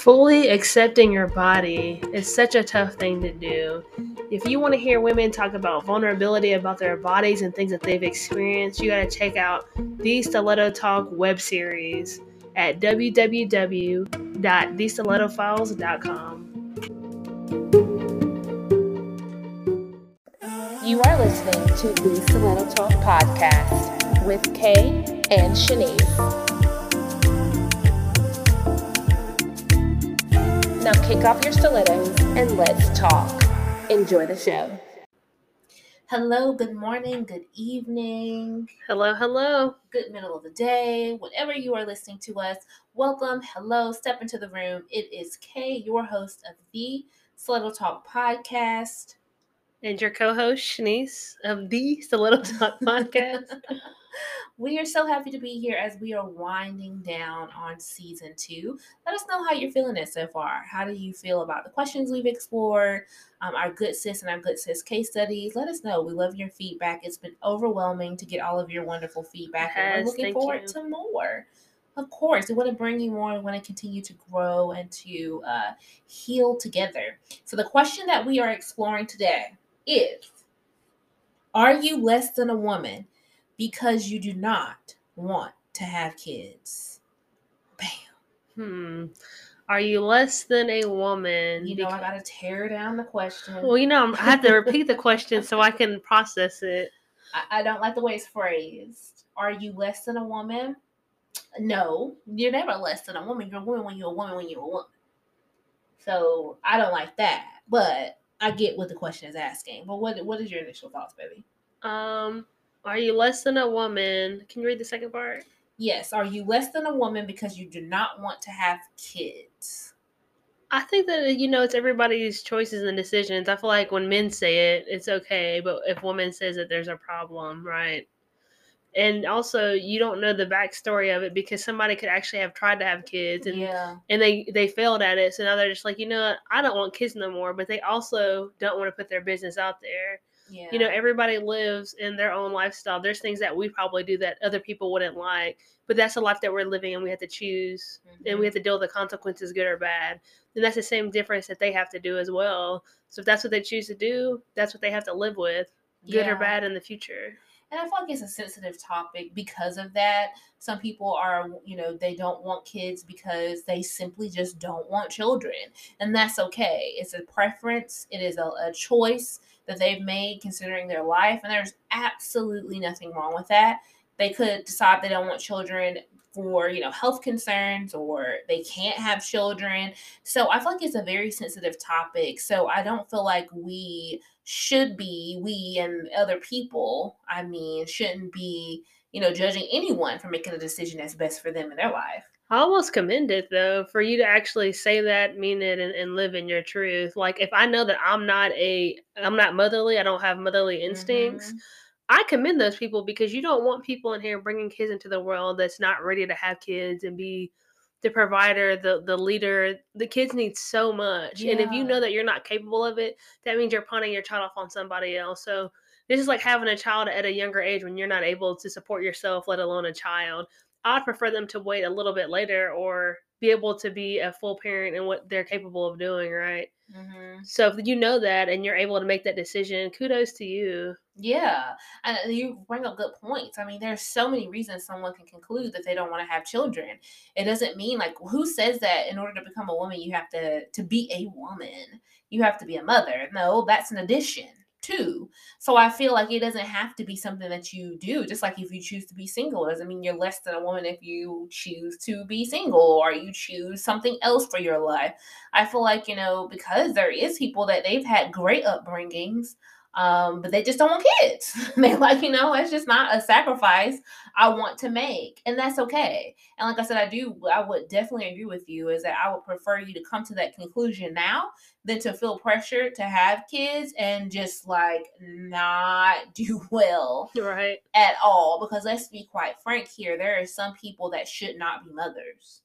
Fully accepting your body is such a tough thing to do. If you want to hear women talk about vulnerability about their bodies and things that they've experienced, you got to check out the Stiletto Talk web series at www.thestilettofiles.com. You are listening to the Stiletto Talk podcast with Kay and Shanice. Now kick off your stilettos and let's talk. Enjoy the show. Hello, good morning, good evening, Hello, hello. good middle of the day, whatever you are listening to us. Welcome, hello, step into the room. It is Kay, your host of the Stiletto Talk podcast. And your co host, Shanice of the Stiletto Talk podcast. we are so happy to be here as we are winding down on season two. Let us know how you're feeling it so far. How do you feel about the questions we've explored, um, our good sis and our good sis case studies? Let us know. We love your feedback. It's been overwhelming to get all of your wonderful feedback, and we're looking forward you. to more. Of course, we want to bring you more. We want to continue to grow and to uh, heal together. So, the question that we are exploring today is Are you less than a woman because you do not want to have kids? Bam. Hmm. Are you less than a woman? You know, I got to tear down the question. well, you know, I have to repeat the question so I can process it. I, I don't like the way it's phrased. Are you less than a woman? No, you're never less than a woman. You're a woman when you're a woman when you're a woman. So I don't like that. But I get what the question is asking. But what what is your initial thoughts, baby? Um, are you less than a woman? Can you read the second part? Yes. Are you less than a woman because you do not want to have kids? I think that you know it's everybody's choices and decisions. I feel like when men say it, it's okay, but if woman says it, there's a problem, right? And also, you don't know the backstory of it because somebody could actually have tried to have kids and yeah. and they they failed at it. So now they're just like, you know, what? I don't want kids no more. But they also don't want to put their business out there. Yeah. You know, everybody lives in their own lifestyle. There's things that we probably do that other people wouldn't like, but that's the life that we're living, and we have to choose, and we have mm-hmm. to deal with the consequences, good or bad. And that's the same difference that they have to do as well. So if that's what they choose to do, that's what they have to live with, good or bad in the future. And I feel like it's a sensitive topic because of that. Some people are, you know, they don't want kids because they simply just don't want children. And that's okay. It's a preference, it is a, a choice that they've made considering their life. And there's absolutely nothing wrong with that. They could decide they don't want children for, you know, health concerns or they can't have children. So I feel like it's a very sensitive topic. So I don't feel like we should be we and other people i mean shouldn't be you know judging anyone for making a decision that's best for them in their life I almost commend it though for you to actually say that, mean it, and, and live in your truth. Like if I know that I'm not a, I'm not motherly, I don't have motherly instincts. Mhm. I commend those people because you don't want people in here bringing kids into the world that's not ready to have kids and be the provider, the the leader. The kids need so much, and if you know that you're not capable of it, that means you're punting your child off on somebody else. So this is like having a child at a younger age when you're not able to support yourself, let alone a child. I'd prefer them to wait a little bit later or be able to be a full parent in what they're capable of doing, right? Mhm. So if you know that and you're able to make that decision, kudos to you. yeah and you bring up good points i mean there's so many reasons someone can conclude that they don't want to have children it doesn't mean like who says that in order to become a woman you have to to be a woman you have to be a mother no that's an addition too. So i feel like it doesn't have to be something that you do just like if you choose to be single doesn't mean you're less than a woman if you choose to be single or you choose something else for your life. I feel like you know because there is people that they've had great upbringings um, but they just don't want kids. they like, you know, it's just not a sacrifice I want to make, and that's okay. And like I said, I do, I would definitely agree with you. Is that I would prefer you to come to that conclusion now than to feel pressure to have kids and just like not do well Right. at all. Because let's be quite frank here, there are some people that should not be mothers.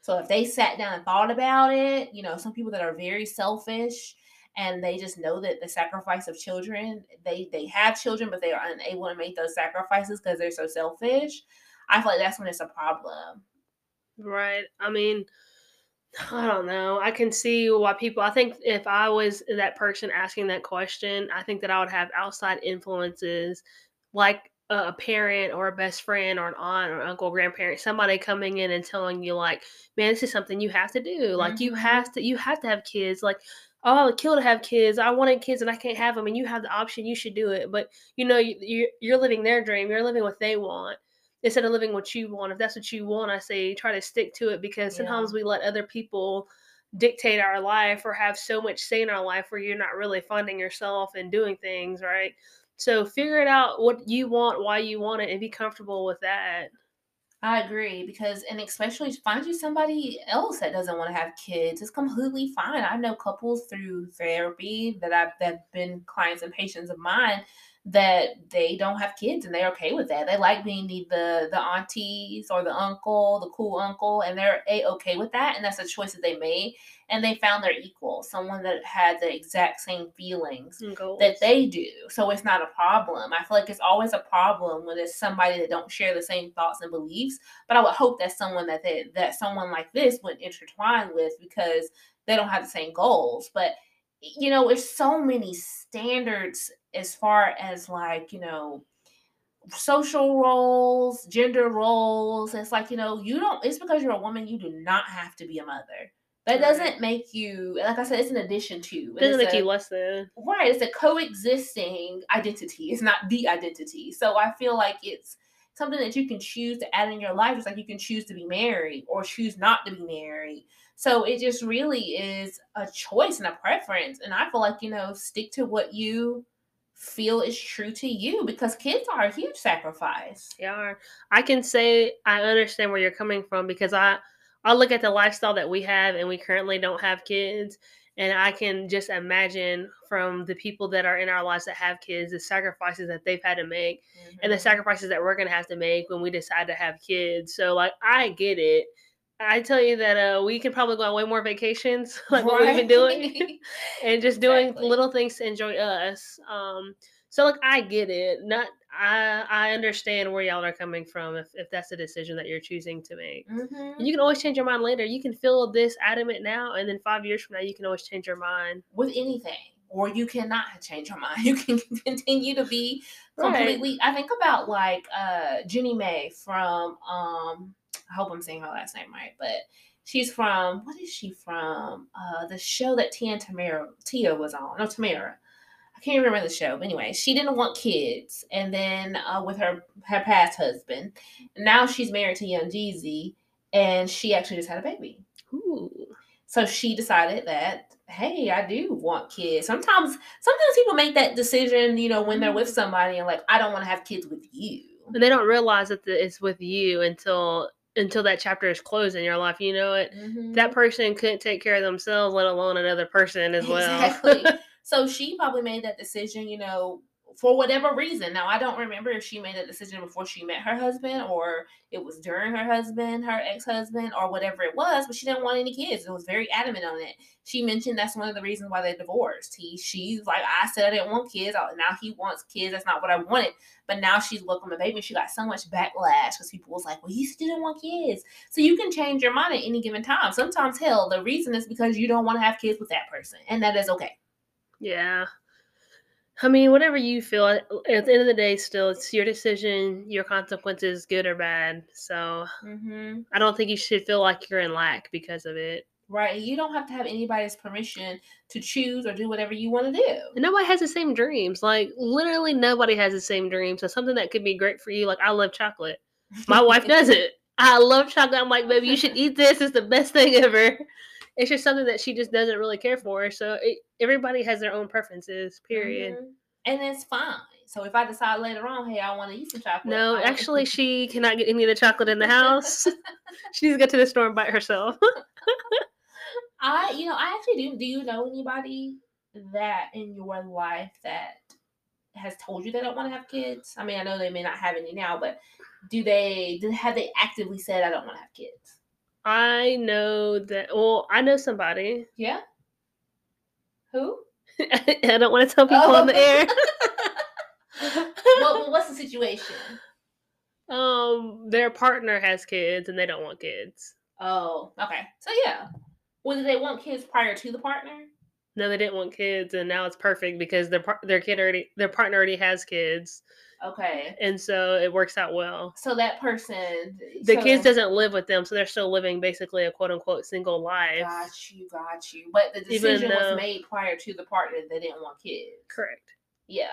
So if they sat down and thought about it, you know, some people that are very selfish and they just know that the sacrifice of children, they they have children, but they are unable to make those sacrifices because they're so selfish. I feel like that's when it's a problem. Right. I mean, I don't know. I can see why people. I think if I was that person asking that question, I think that I would have outside influences, like a parent or a best friend or an aunt or uncle, grandparent, somebody coming in and telling you like, "Man, this is something you have to do. Like, you Mhm. have to, you have to have kids. Like, oh, I would kill to have kids. I wanted kids and I can't have them, and you have the option. You should do it. But you know, you, you're you're living their dream. You're living what they want." Instead of living what you want, if that's what you want, I say try to stick to it because Yeah. sometimes we let other people dictate our life or have so much say in our life where you're not really finding yourself and doing things, right? So figure it out what you want, why you want it, and be comfortable with that. I agree because, and especially find you somebody else that doesn't want to have kids. It's completely fine. I know couples through therapy that I've that been clients and patients of mine that they don't have kids and they're okay with that. They like being the the, the aunties or the uncle, the cool uncle, and they're a okay with that. And that's a choice that they made. And they found their equal, someone that had the exact same feelings that they do. So it's not a problem. I feel like it's always a problem when it's somebody that don't share the same thoughts and beliefs. But I would hope that someone that they, that someone like this would intertwine with because they don't have the same goals. But you know, there's so many standards as far as like, you know, social roles, gender roles. It's like, you know, you don't it's because you're a woman, you do not have to be a mother. That Right. doesn't make you like I said, it's an addition to. doesn't make a- you less than. Right, it's a coexisting identity. It's not the identity. So I feel like it's something that you can choose to add in your life. It's like you can choose to be married or choose not to be married. So it just really is a choice and a preference. And I feel like, you know, stick to what you feel is true to you because kids are a huge sacrifice. They are. I can say I understand where you're coming from because I I look at the lifestyle that we have and we currently don't have kids and I can just imagine from the people that are in our lives that have kids the sacrifices that they've had to make and the Mhm. sacrifices that we're going to have to make when we decide to have kids. So like I get it. I tell you that uh we can probably go on way more vacations like what we've been doing and just doing Exactly. little things to enjoy us. Um, so like I get it. Not I I understand where y'all are coming from if, if that's the decision that you're choosing to make. Mhm. And you can always change your mind later. You can feel this adamant now, and then five years from now, you can always change your mind. with anything, or you cannot change your mind. You can continue to be Right. completely. I think about like uh Jeannie Mai from um. I hope I'm saying her last name right, but she's from what is she from? Uh, the show that Tia and Tamera Tia was on. No, Tamera. I can't remember the show. But anyway, she didn't want kids, and then uh, with her her past husband, now she's married to Young Jeezy, and she actually just had a baby. Ooh. So she decided that, hey, I do want kids. Sometimes, sometimes people make that decision, you know, when they're with somebody and like, I don't want to have kids with you. And they don't realize that the, it's with you until until that chapter is closed in your life. You know it. Mm-hmm. That person couldn't take care of themselves, let alone another person as well. Exactly. so she probably made that decision, you know, for whatever reason. Now I don't remember if she made that decision before she met her husband or it was during her husband, her ex-husband, or whatever it was, but she didn't want any kids. It was very adamant on it. She mentioned that's one of the reasons why they divorced. He she's like, I said I didn't want kids. Now he wants kids. That's not what I wanted. But now she's welcoming a baby. She got so much backlash because people was like, Well, you still didn't want kids. So you can change your mind at any given time. Sometimes hell, the reason is because you don't want to have kids with that person. And that is okay. Yeah. I mean, whatever you feel, at the end of the day, still, it's your decision, your consequences, good or bad. So Mm-hmm. I don't think you should feel like you're in lack because of it. Right. You don't have to have anybody's permission to choose or do whatever you want to do. And nobody has the same dreams. Like, literally, nobody has the same dreams. So something that could be great for you, like, I love chocolate. My wife doesn't. I love chocolate. I'm like, baby, you should eat this. It's the best thing ever. It's just something that she just doesn't really care for. So it, everybody has their own preferences, period. Mhm. And it's fine. So if I decide later on, hey, I want to eat some chocolate. No, actually, she cannot get any of the chocolate in the house. she needs to go to the store and buy it herself. I, you know, I actually do. Do you know anybody that in your life that has told you they don't want to have kids? I mean, I know they may not have any now, but do they? Have they actively said I don't want to have kids? I know that. Well, I know somebody. Yeah. Who? I don't want to tell people on the air. what, what's the situation? um, their partner has kids and they don't want kids. Oh, okay. So yeah. Well, did they want kids prior to the partner? No, they didn't want kids, and now it's perfect because their par- their kid already their partner already has kids, Okay. and so it works out well. So that person The so- kids doesn't live with them, so they're still living basically a quote unquote single life. Got you, got you. But the decision though- was made prior to the partner. They didn't want kids. Correct. Yeah.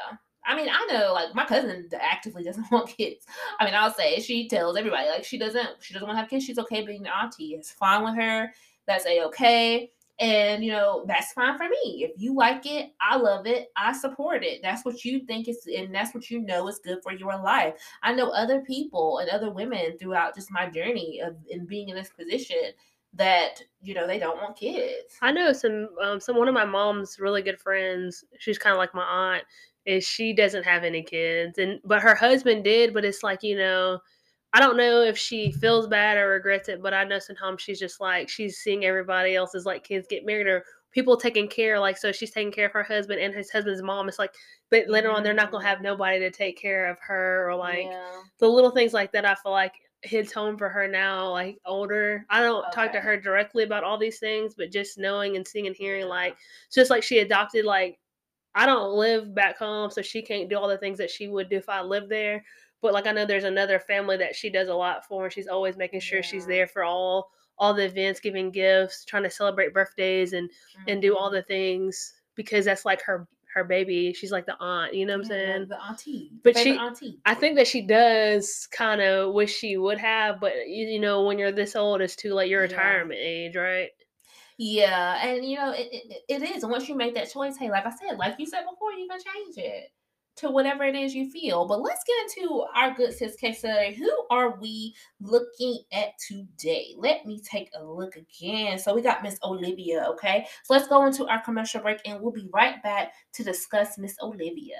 I mean, I know, like my cousin actively doesn't want kids. I mean, I'll say she tells everybody like she doesn't, she doesn't want to have kids. She's okay being an auntie. It's fine with her. That's a okay, and you know that's fine for me. If you like it, I love it. I support it. That's what you think is, and that's what you know is good for your life. I know other people and other women throughout just my journey of in being in this position that you know they don't want kids. I know some um some one of my mom's really good friends. She's kind of like my aunt. Is she doesn't have any kids, and but her husband did. But it's like you know, I don't know if she feels bad or regrets it. But I know sometimes she's just like she's seeing everybody else's like kids get married or people taking care. Like so, she's taking care of her husband and his husband's mom. It's like, but later on they're not gonna have nobody to take care of her or like yeah. the little things like that. I feel like hits home for her now, like older. I don't talk to her directly about all these things, but just knowing and seeing and hearing, like, it's just like she adopted, like, I don't live back home, so she can't do all the things that she would do if I lived there. But like I know there's another family that she does a lot for, and she's always making sure she's there for all all the events, giving gifts, trying to celebrate birthdays, and and do all Mhm. the things because that's like her her baby. She's like the aunt, you know what I'm Yeah, saying? The auntie. But she- auntie. I think that she does kind of wish she would have, but you, you know, when you're this old, it's too late. Your Yeah. retirement age, right? Yeah, and you know it, it, it is. And once you make that choice, hey, like I said, like you said before, you can change it to whatever it is you feel. But let's get into our good sis case study. Who are we looking at today? Let me take a look again. So we got Miss Olivia. Okay, so let's go into our commercial break, and we'll be right back to discuss Miss Olivia.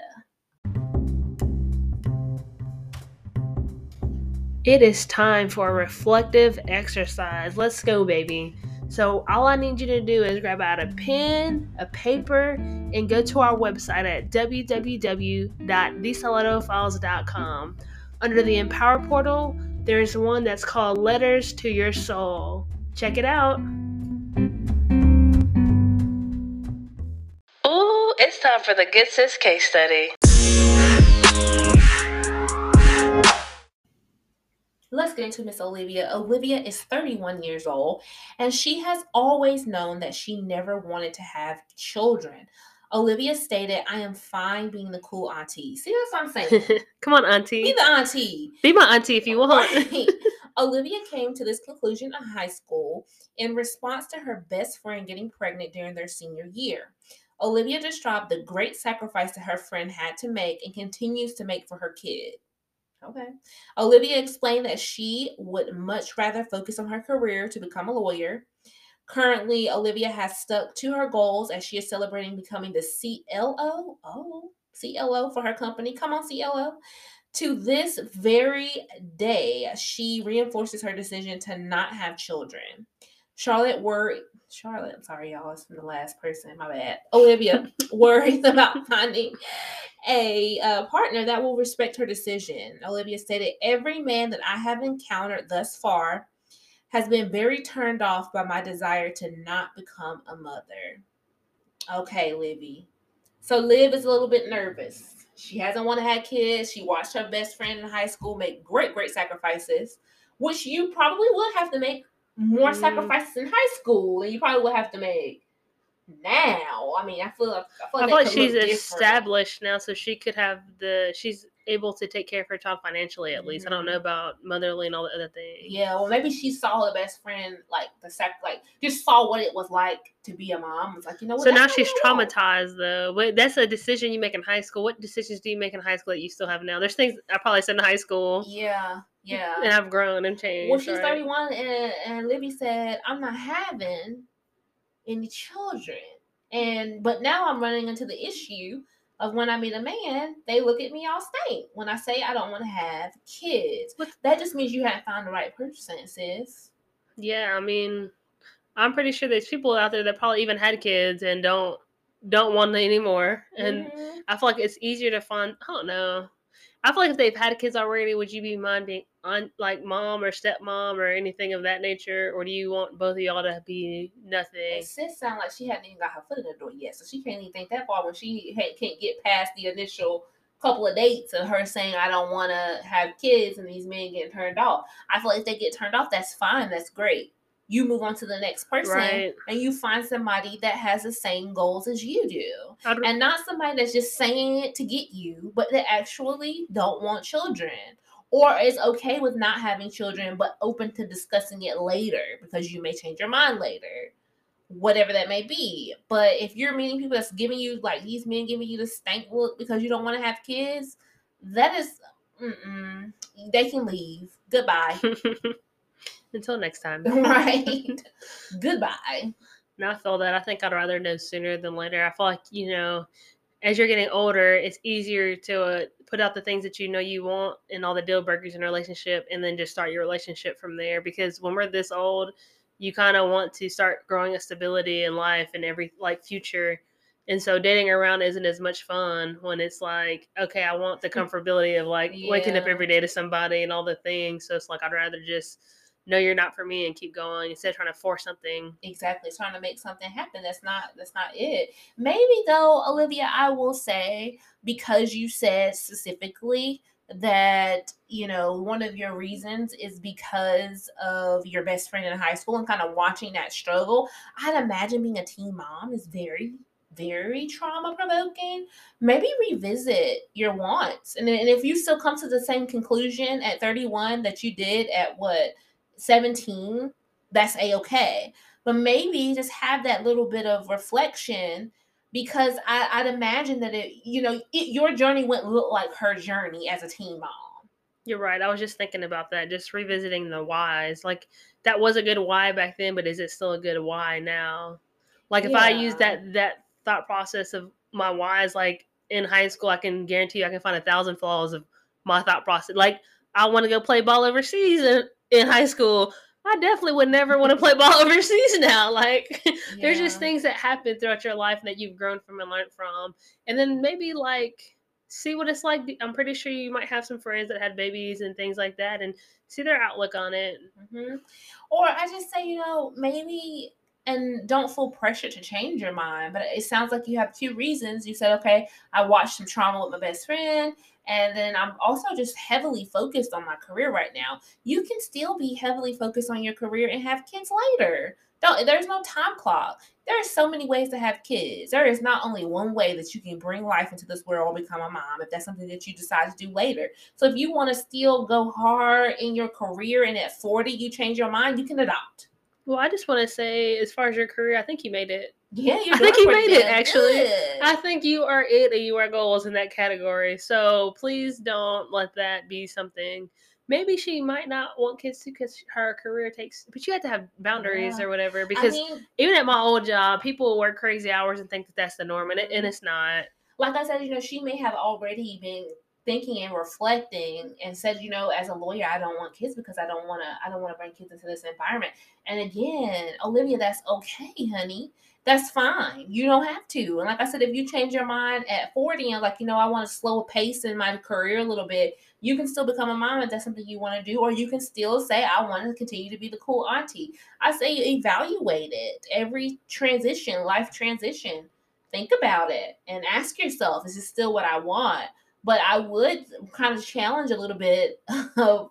It is time for a reflective exercise. Let's go, baby. So, all I need you to do is grab out a pen, a paper, and go to our website at www.thestilettofiles.com. Under the Empower portal, there's one that's called Letters to Your Soul. Check it out. Ooh, it's time for the Good Sis case study. Let's get into Miss Olivia. Olivia is 31 years old and she has always known that she never wanted to have children. Olivia stated, I am fine being the cool auntie. See, that's what I'm saying. Come on, auntie. Be the auntie. Be my auntie if you want. Right. Olivia came to this conclusion in high school in response to her best friend getting pregnant during their senior year. Olivia described the great sacrifice that her friend had to make and continues to make for her kid. Okay. Olivia explained that she would much rather focus on her career to become a lawyer. Currently, Olivia has stuck to her goals as she is celebrating becoming the CLO. Oh, CLO for her company. Come on, CLO. To this very day, she reinforces her decision to not have children. Charlotte worried. Charlotte, I'm sorry, y'all. It's from the last person. My bad. Olivia worries about finding a uh, partner that will respect her decision. Olivia stated, Every man that I have encountered thus far has been very turned off by my desire to not become a mother. Okay, Livy. So Liv is a little bit nervous. She hasn't want to have kids. She watched her best friend in high school make great, great sacrifices, which you probably would have to make more Mm. sacrifices in high school than you probably would have to make now. I mean, I feel like I feel I like, feel like she's established now, so she could have the. She's able to take care of her child financially at least. I don't know about motherly and all the other things. Yeah, well, maybe she saw her best friend like the sac, like just saw what it was like to be a mom. Was like, you know what? So now she's I traumatized though. But that's a decision you make in high school. What decisions do you make in high school that you still have now? There's things I probably said in high school, Yeah, yeah. and I've grown and changed. Well, she's right? 31, and, and Libby said, I'm not having any children. And but now I'm running into the issue of when I meet a man, they look at me all stank when I say I don't want to have kids. What- That just means you haven't found the right person, sis. Yeah, I mean, I'm pretty sure there's people out there that probably even had kids and don't don't want it anymore. And Mhm. I feel like it's easier to find. I don't know. I feel like if they've had kids already, would you be mind being on like mom or stepmom or anything of that nature, or do you want both of y'all to be nothing? And sis sound like she hadn't even got her foot in the door yet, so she can't even think that far when she had, can't get past the initial couple of dates of her saying I don't want to have kids and these men getting turned off. I feel like if they get turned off, that's fine, that's great. You move on to the next person Right. and you find somebody that has the same goals as you do. I'd- And not somebody that's just saying it to get you, but that actually don't want children. Or is okay with not having children, but open to discussing it later because you may change your mind later. Whatever that may be. But if you're meeting people that's giving you like these men giving you the stank look because you don't want to have kids, that is mm-mm. they can leave. Goodbye. Until next time. right. Goodbye. Now I feel that I think I'd rather know sooner than later. I feel like you know, as you're getting older, it's easier to uh, put out the things that you know you want and all the deal breakers in a relationship, and then just start your relationship from there. Because when we're this old, you kind of want to start growing a stability in life and every like future. And so dating around isn't as much fun when it's like, okay, I want the comfortability of like waking up every day to somebody and all the things. So it's like I'd rather just know you're not for me and keep going instead of trying to force something. exactly trying to make something happen that's not that's not it maybe though olivia i will say because you said specifically that you know one of your reasons is because of your best friend in high school and kind of watching that struggle i'd imagine being a teen mom is very very trauma provoking maybe revisit your wants and, and if you still come to the same conclusion at 31 that you did at what 17 that's a-okay but maybe just have that little bit of reflection because I, I'd imagine that it, you know, it, your journey wouldn't look like her journey as a teen mom. You're right. I was just thinking about that, just revisiting the whys. Like that was a good why back then, but is it still a good why now? Like if I use that that thought process of my whys, like in high school, I can guarantee you I can find a thousand flaws of my thought process. Like I want to go play ball overseas in, in high school. I definitely would never want to play ball overseas now. Like there's just things that happen throughout your life that you've grown from and learned from and then maybe like see what it's like i'm pretty sure you might have some friends that had babies and things like that and see their outlook on it hmm Or I just say, you know, maybe, and don't feel pressure to change your mind. But it sounds like you have two reasons. You said, okay, I watched some trauma with my best friend, and then I'm also just heavily focused on my career right now. You can still be heavily focused on your career and have kids later. Don't, there's no time clock. There are so many ways to have kids. There is not only one way that you can bring life into this world or become a mom if that's something that you decide to do later. So if you want to still go hard in your career and at 40 you change your mind, you can adopt. Well i just want to say as far as your career i think you made it Yeah, I think you made it, actually. good. i think you are it and you are goals in that category so please don't let that be something maybe she might not want kids too because her career takes but you have to have boundaries Yeah. or whatever I because mean, even at my old job people work crazy hours and think that that's the norm and, it, and it's not like I said, you know, she may have already been thinking and reflecting and said, you know, as a lawyer, I don't want kids because I don't want to I don't want to bring kids into this environment. And again, Olivia, that's okay, honey. That's fine. You don't have to. And like I said, if you change your mind at 40 and like, you know, I want to slow a pace in my career a little bit, you can still become a mom if that's something you want to do, or you can still say, I want to continue to be the cool auntie. I say evaluate it. Every transition, life transition think about it and ask yourself is this still what i want but i would kind of challenge a little bit of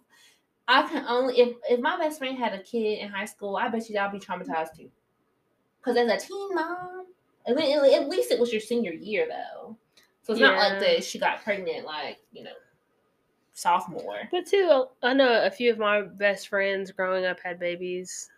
i can only if if my best friend had a kid in high school i bet you i'll be traumatized too because as a teen mom at least it was your senior year though so it's not like that she got pregnant like you know sophomore But too, uh, I know a few of my best friends growing up had babies.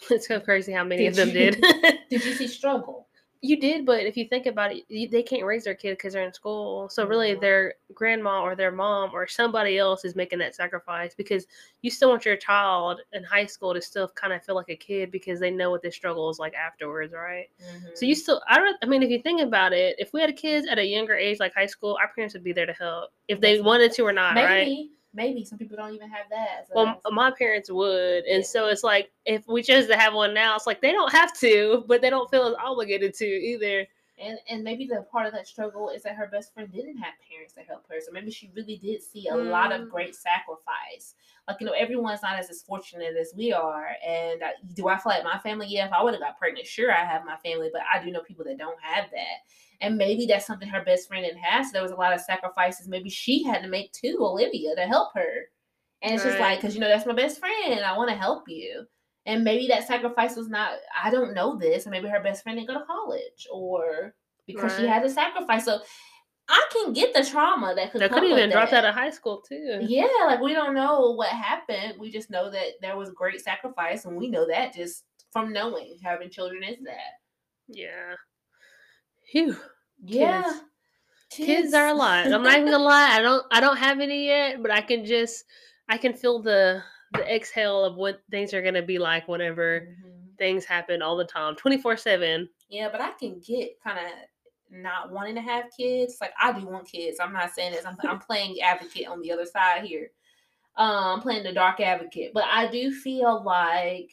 It's so crazy how many of them you? did. did you see struggle you did, but if you think about it, you, they can't raise their kid because they're in school. So really, Mhm. their grandma or their mom or somebody else is making that sacrifice because you still want your child in high school to still kind of feel like a kid because they know what the struggle is like afterwards, right? So you still, I don't, I mean, if you think about it, if we had kids at a younger age, like high school, our parents would be there to help if they That's wanted to or not, maybe right? Maybe some people don't even have that so Well, my parents would, and Yeah. so it's like if we chose to have one now, it's like they don't have to, but they don't feel as obligated to either. And and maybe the part of that struggle is that her best friend didn't have parents to help her. So maybe she really did see a mm. lot of mm. great sacrifice. Like, you know, everyone's not as, as fortunate as we are. And uh, do I feel like my family? Yeah, if I would have got pregnant, sure, I have my family, but I do know people that don't have that. And maybe that's something her best friend didn't have. So there was a lot of sacrifices maybe she had to make too, Olivia, to help her. And it's right. just like, because, you know, that's my best friend. I want to help you. And maybe that sacrifice was not, I don't know this. And maybe her best friend didn't go to college or because right. she had to sacrifice. So I can get the trauma that could. That could even dropped out of high school too. Yeah, like we don't know what happened. We just know that there was great sacrifice, and we know that just from knowing having children is that. Yeah. Phew. Yeah. Kids. Kids. Kids are a lot. I'm not even gonna lie. I don't. I don't have any yet, but I can just. I can feel the the exhale of what things are gonna be like whenever mm-hmm. things happen all the time, twenty four seven. Yeah, but I can get kind of not wanting to have kids. Like I do want kids. I'm not saying this. I'm, I'm playing advocate on the other side here. Um, I'm playing the dark advocate, but I do feel like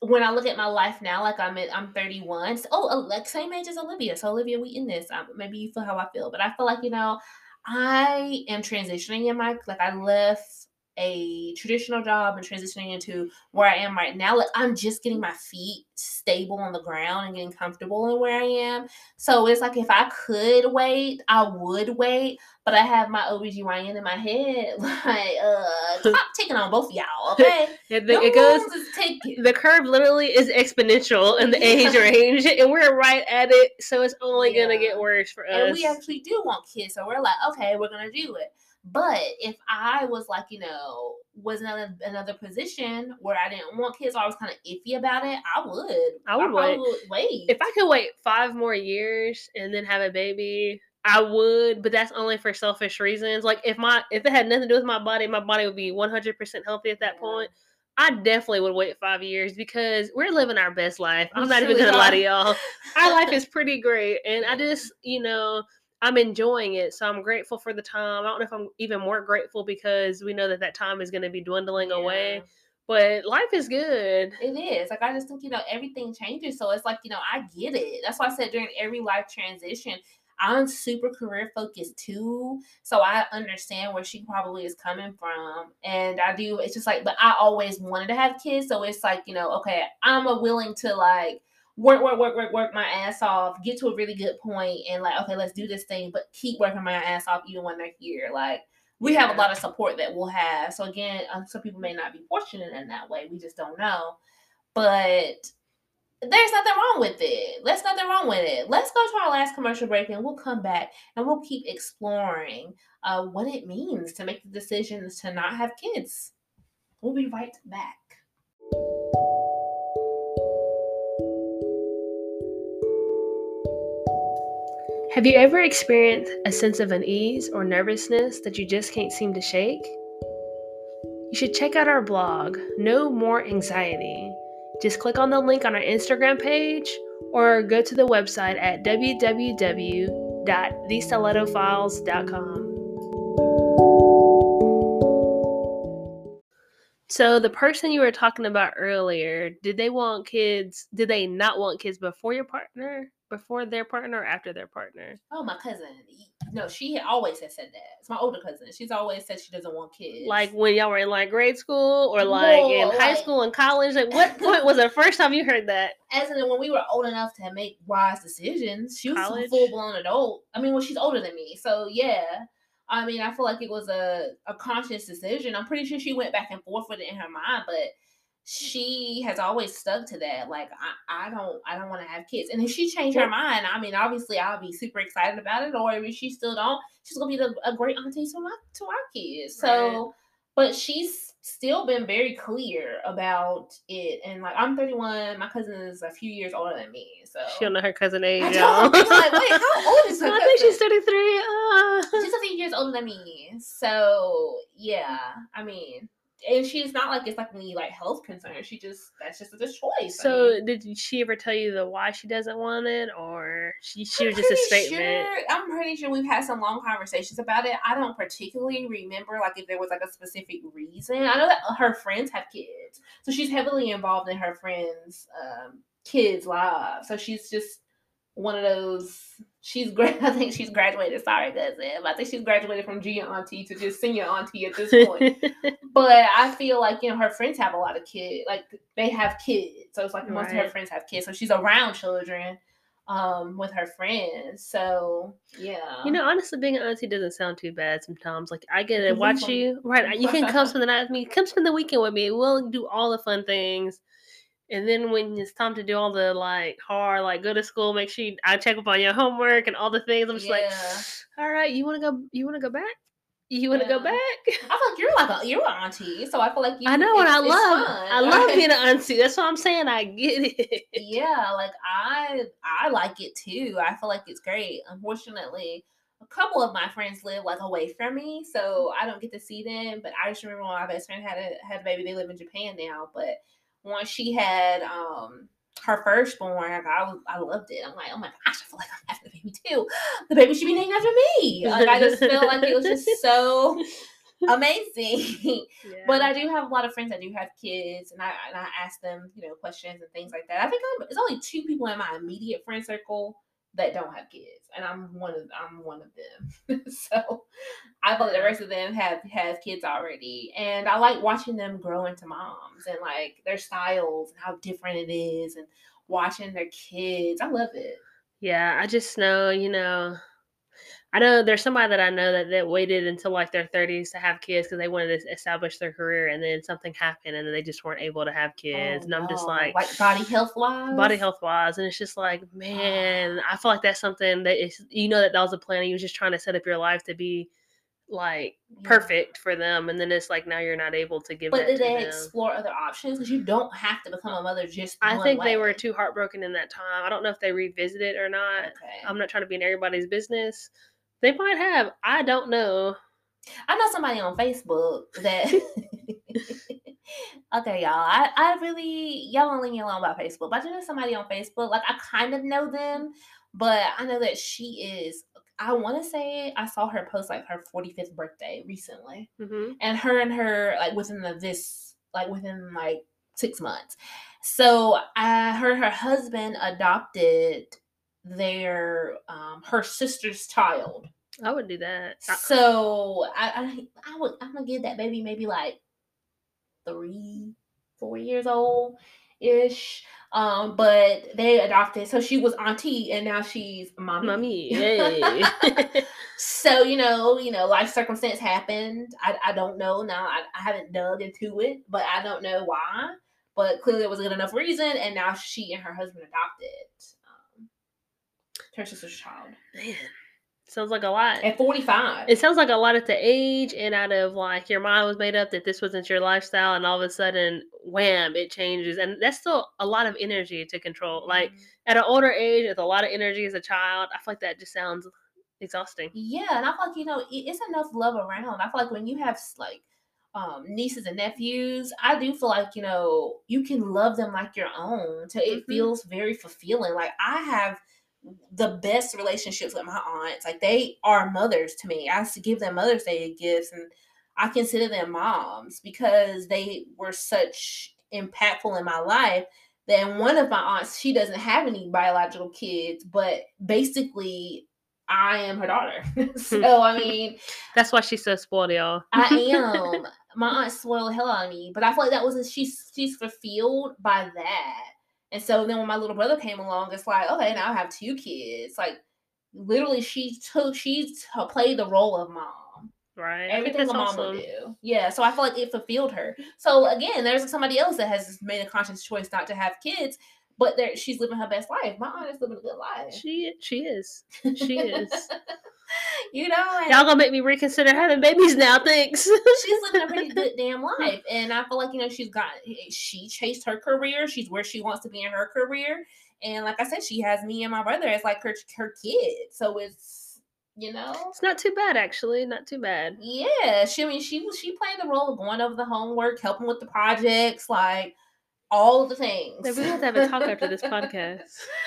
when I look at my life now, like I'm at, I'm 31. So, oh, like same age as Olivia. So Olivia, we in this. Um, maybe you feel how I feel, but I feel like you know, I am transitioning in my like I left a traditional job and transitioning into where I am right now. Like I'm just getting my feet stable on the ground and getting comfortable in where I am. So it's like if I could wait, I would wait. But I have my OBGYN in my head, like, uh, stop taking on both y'all, okay? the, it goes the curve literally is exponential in the age range, and we're right at it, so it's only yeah. gonna get worse for us. And we actually do want kids, so we're like, okay, we're gonna do it. But if I was like, you know, was in another, another position where I didn't want kids, or I was kind of iffy about it, I would. I would I wait. Would wait. If I could wait five more years and then have a baby, I would, but that's only for selfish reasons. Like if my if it had nothing to do with my body, my body would be one hundred percent healthy at that yeah. point. I definitely would wait five years because we're living our best life. I'm not even gonna lie to y'all. Our life is pretty great, and I just, you know, I'm enjoying it. So I'm grateful for the time. I don't know if I'm even more grateful because we know that that time is going to be dwindling yeah. away. But life is good. It is. Like, I just think, you know, everything changes. So it's like, you know, I get it. That's why I said during every life transition, I'm super career focused too. So I understand where she probably is coming from. And I do, it's just like, but I always wanted to have kids. So it's like, you know, okay, I'm a willing to like, work, work, work, work, work my ass off, get to a really good point, and like, okay, let's do this thing, but keep working my ass off even when they're here. Like, we yeah. have a lot of support that we'll have. So again, um, some people may not be fortunate in that way. We just don't know. But there's nothing wrong with it. There's nothing wrong with it. Let's go to our last commercial break and we'll come back and we'll keep exploring uh, what it means to make the decisions to not have kids. We'll be right back. Have you ever experienced a sense of unease or nervousness that you just can't seem to shake? You should check out our blog, No More Anxiety. Just click on the link on our Instagram page or go to the website at www.thestilettofiles.com. So, the person you were talking about earlier, did they want kids? Did they not want kids before your partner? Before their partner or after their partner? Oh, my cousin. No, she always has said that. It's my older cousin. She's always said she doesn't want kids. Like when y'all were in like grade school or like Whoa, in high school and college. Like what point was the first time you heard that? As in when we were old enough to make wise decisions. She was college? a full blown adult. I mean, well, she's older than me, so yeah. I mean, I feel like it was a, a conscious decision. I'm pretty sure she went back and forth with it in her mind, but she has always stuck to that. Like I, I don't I don't want to have kids. And if she changed her mind, I mean obviously I'll be super excited about it. Or if she still don't, she's gonna be the, a great auntie to my to our kids. So but she's still been very clear about it. And like I'm 31, my cousin is a few years older than me. So she don't know her cousin age. y'all. like, wait, how old is her? I think she's 33. Uh. She's a few years older than me. So yeah, I mean and she's not like it's like any like health concern. She just that's just a choice. So I mean, did she ever tell you the why she doesn't want it, or she she I'm was just a statement? Sure, I'm pretty sure we've had some long conversations about it. I don't particularly remember like if there was like a specific reason. I know that her friends have kids, so she's heavily involved in her friends' um, kids' lives. So she's just one of those. She's great. I think she's graduated. Sorry, cousin. I think she's graduated from junior auntie to just senior auntie at this point. but I feel like you know her friends have a lot of kids. Like they have kids, so it's like most of her friends have kids. So she's around children um with her friends. So yeah, You know, honestly, being an auntie doesn't sound too bad sometimes. Like, I get to watch you. Right. You can come spend the night with me. Come spend the weekend with me. We'll do all the fun things. And then when it's time to do all the like hard, like go to school, make sure you, I check up on your homework and all the things. I'm just like, all right, you want to go? You want to go back? You want to go back? I feel like you're like a you're an auntie, so I feel like you. I know, and I love, fun. I love being an auntie. That's what I'm saying. I get it. yeah, like I I like it too. I feel like it's great. Unfortunately, a couple of my friends live like away from me, so I don't get to see them. But I just remember when my best friend had a had a baby. They live in Japan now, but once she had um her firstborn, like, I was I loved it. I'm like, oh my gosh, I feel like I'm having a baby too. The baby should be named after me. Like I just feel like it was just so amazing. But I do have a lot of friends that do have kids, and I and I ask them, you know, questions and things like that. I think I'm, it's only two people in my immediate friend circle that don't have kids, and I'm one of I'm one of them. so I feel like the rest of them have have kids already, and I like watching them grow into moms and like their styles and how different it is, and watching their kids. I love it. Yeah, I just know, you know, I know there's somebody that I know that, that waited until like their 30s to have kids because they wanted to establish their career, and then something happened, and then they just weren't able to have kids. Oh, and I'm just like, like body health wise, body health wise, and it's just like, ah. man, I feel like that's something that is, you know, that that was a plan. You was just trying to set up your life to be like perfect for them, and then it's like now you're not able to give But did they them. explore other options? Because you don't have to become a mother just. I think they were too heartbroken in that time. I don't know if they revisited or not. Okay. I'm not trying to be in everybody's business. They might have. I don't know. I know somebody on Facebook that. okay, y'all. I, I really y'all don't leave me alone about Facebook, but I do know somebody on Facebook. Like I kind of know them, but I know that she is. I want to say I saw her post like her 45th birthday recently, hmm and her and her like within the this like within like six months. So I heard her husband adopted their um her sister's child. I would do that. So I, I I would I'm gonna give that baby maybe like three, four years old ish. Um, but they adopted, so she was auntie and now she's mommy. Mommy, yay. so you know, you know, life circumstance happened. I, I don't know now. I, I haven't dug into it, but I don't know why. But clearly, it was a good enough reason, and now she and her husband adopted her sister's child Man, sounds like a lot. at 45. It sounds like a lot at the age and out of like your mind was made up that this wasn't your lifestyle, and all of a sudden, wham, it changes. And that's still a lot of energy to control. Like Mm-hmm. at an older age, with a lot of energy as a child, I feel like that just sounds exhausting. Yeah, and I feel like you know it's enough love around. I feel like when you have like um nieces and nephews, I do feel like you know you can love them like your own. So it Mhm. feels very fulfilling. Like I have the best relationships with my aunts. Like they are mothers to me. I used to give them Mother's Day gifts, and I consider them moms because they were such impactful in my life. Then one of my aunts, she doesn't have any biological kids, but basically I am her daughter. so I mean, That's why she's so spoiled, y'all. I am. My aunt spoiled the hell out of me, but I feel like that was she's she's fulfilled by that. And so then when my little brother came along, it's like okay, now I have two kids. Like literally, she took she played the role of mom. right. Everything a mom awesome. would do. Yeah, so I feel like it fulfilled her. So again, there's somebody else that has made a conscious choice not to have kids, but there she's living her best life. My aunt is living a good life. She she is. She is. you know, Y'all gonna make me reconsider having babies now, thanks. she's living a pretty good damn life. And I feel like, you know, she's got, she chased her career. She's where she wants to be in her career. And like I said, she has me and my brother as like her, her kid. So it's, you know, it's not too bad actually, not too bad. yeah. She, I mean, she was, she played the role of going over the homework, helping with the projects, like all the things. We have to have a talk after this podcast.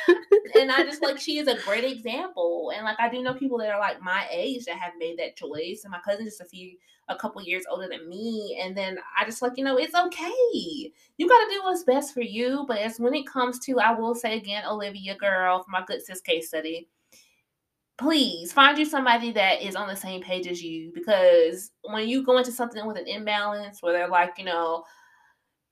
and I just like she is a great example. And like I do know people that are like my age that have made that choice. And my cousin just a few a couple years older than me. And then I just like, you know, it's okay. You gotta do what's best for you. But as when it comes to, I will say again, Olivia girl, for my good sis case study, please find you somebody that is on the same page as you because when you go into something with an imbalance where they're like, you know,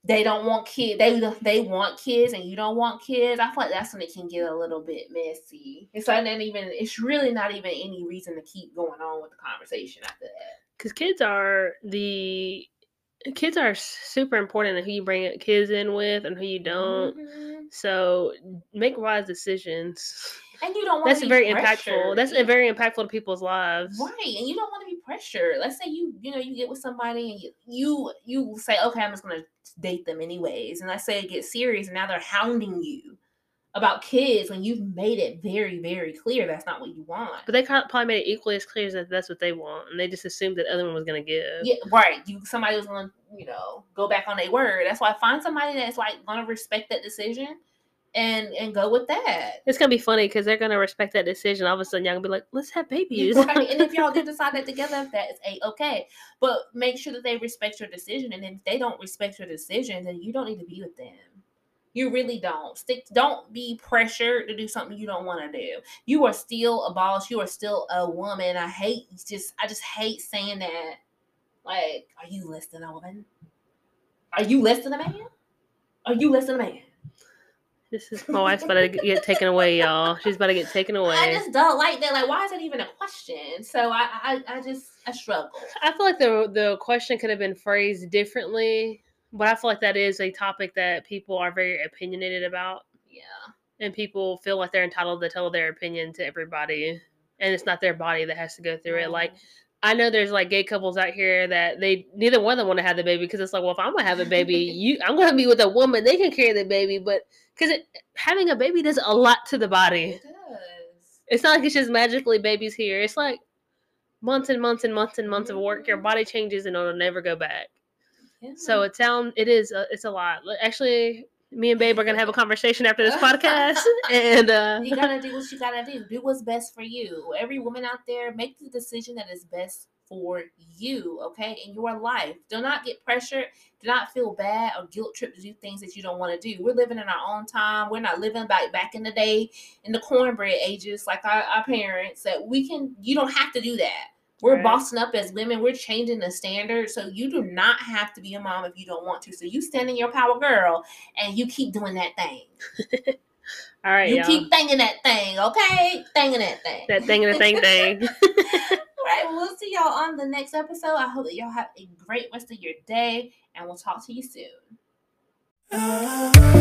they don't want kids. They they want kids, and you don't want kids. I feel like that's when it can get a little bit messy. It's like not even. It's really not even any reason to keep going on with the conversation after that. Because kids are the kids are super important and who you bring kids in with and who you don't. Mm-hmm. So make wise decisions. And you don't want That's very pressured. impactful. That's very impactful to people's lives. Right. And you don't want to be pressured. Let's say you, you know, you get with somebody and you you, you say, okay, I'm just gonna date them anyways. And let's say it gets serious and now they're hounding you about kids when you've made it very, very clear that's not what you want. But they probably made it equally as clear that that's what they want, and they just assumed that the other one was gonna give. Yeah, right. You somebody was gonna, you know, go back on their word. That's why I find somebody that's like gonna respect that decision and and go with that. It's gonna be funny because they're gonna respect that decision. All of a sudden, y'all gonna be like, "Let's have babies." Right. and if y'all do decide that together, that is a okay. But make sure that they respect your decision, and if they don't respect your decision, then you don't need to be with them. You really don't. Stick don't be pressured to do something you don't want to do. You are still a boss. You are still a woman. I hate just I just hate saying that. Like, are you less than a woman? Are you less than a man? Are you less than a man? This is my wife's about to get taken away, y'all. She's about to get taken away. I just don't like that. Like, why is that even a question? So I, I, I just, I struggle. I feel like the the question could have been phrased differently but I feel like that is a topic that people are very opinionated about. Yeah. And people feel like they're entitled to tell their opinion to everybody. And it's not their body that has to go through it. Like, I know there's like gay couples out here that they neither one of them want to have the baby because it's like, well, if I'm gonna have a baby, you I'm gonna be with a woman, they can carry the baby, but because having a baby does a lot to the body. It does. It's not like it's just magically babies here. It's like months and months and months and months mm-hmm. of work. Your mm-hmm. body changes and it'll never go back. So it sound it is a, it's a lot. Actually, me and Babe are gonna have a conversation after this podcast, and uh, you gotta do what you gotta do. Do what's best for you. Every woman out there, make the decision that is best for you. Okay, in your life. Do not get pressured. Do not feel bad or guilt trip to do things that you don't want to do. We're living in our own time. We're not living back back in the day in the cornbread ages like our, our parents. That we can. You don't have to do that we're right. bossing up as women. We're changing the standard. So you do not have to be a mom if you don't want to. So you stand in your power, girl, and you keep doing that thing. All right, you y'all. keep thinking that thing, okay? Thinking that thing. That thing and the thing thing. All right, well, we'll see y'all on the next episode. I hope that y'all have a great rest of your day, and we'll talk to you soon. Uh.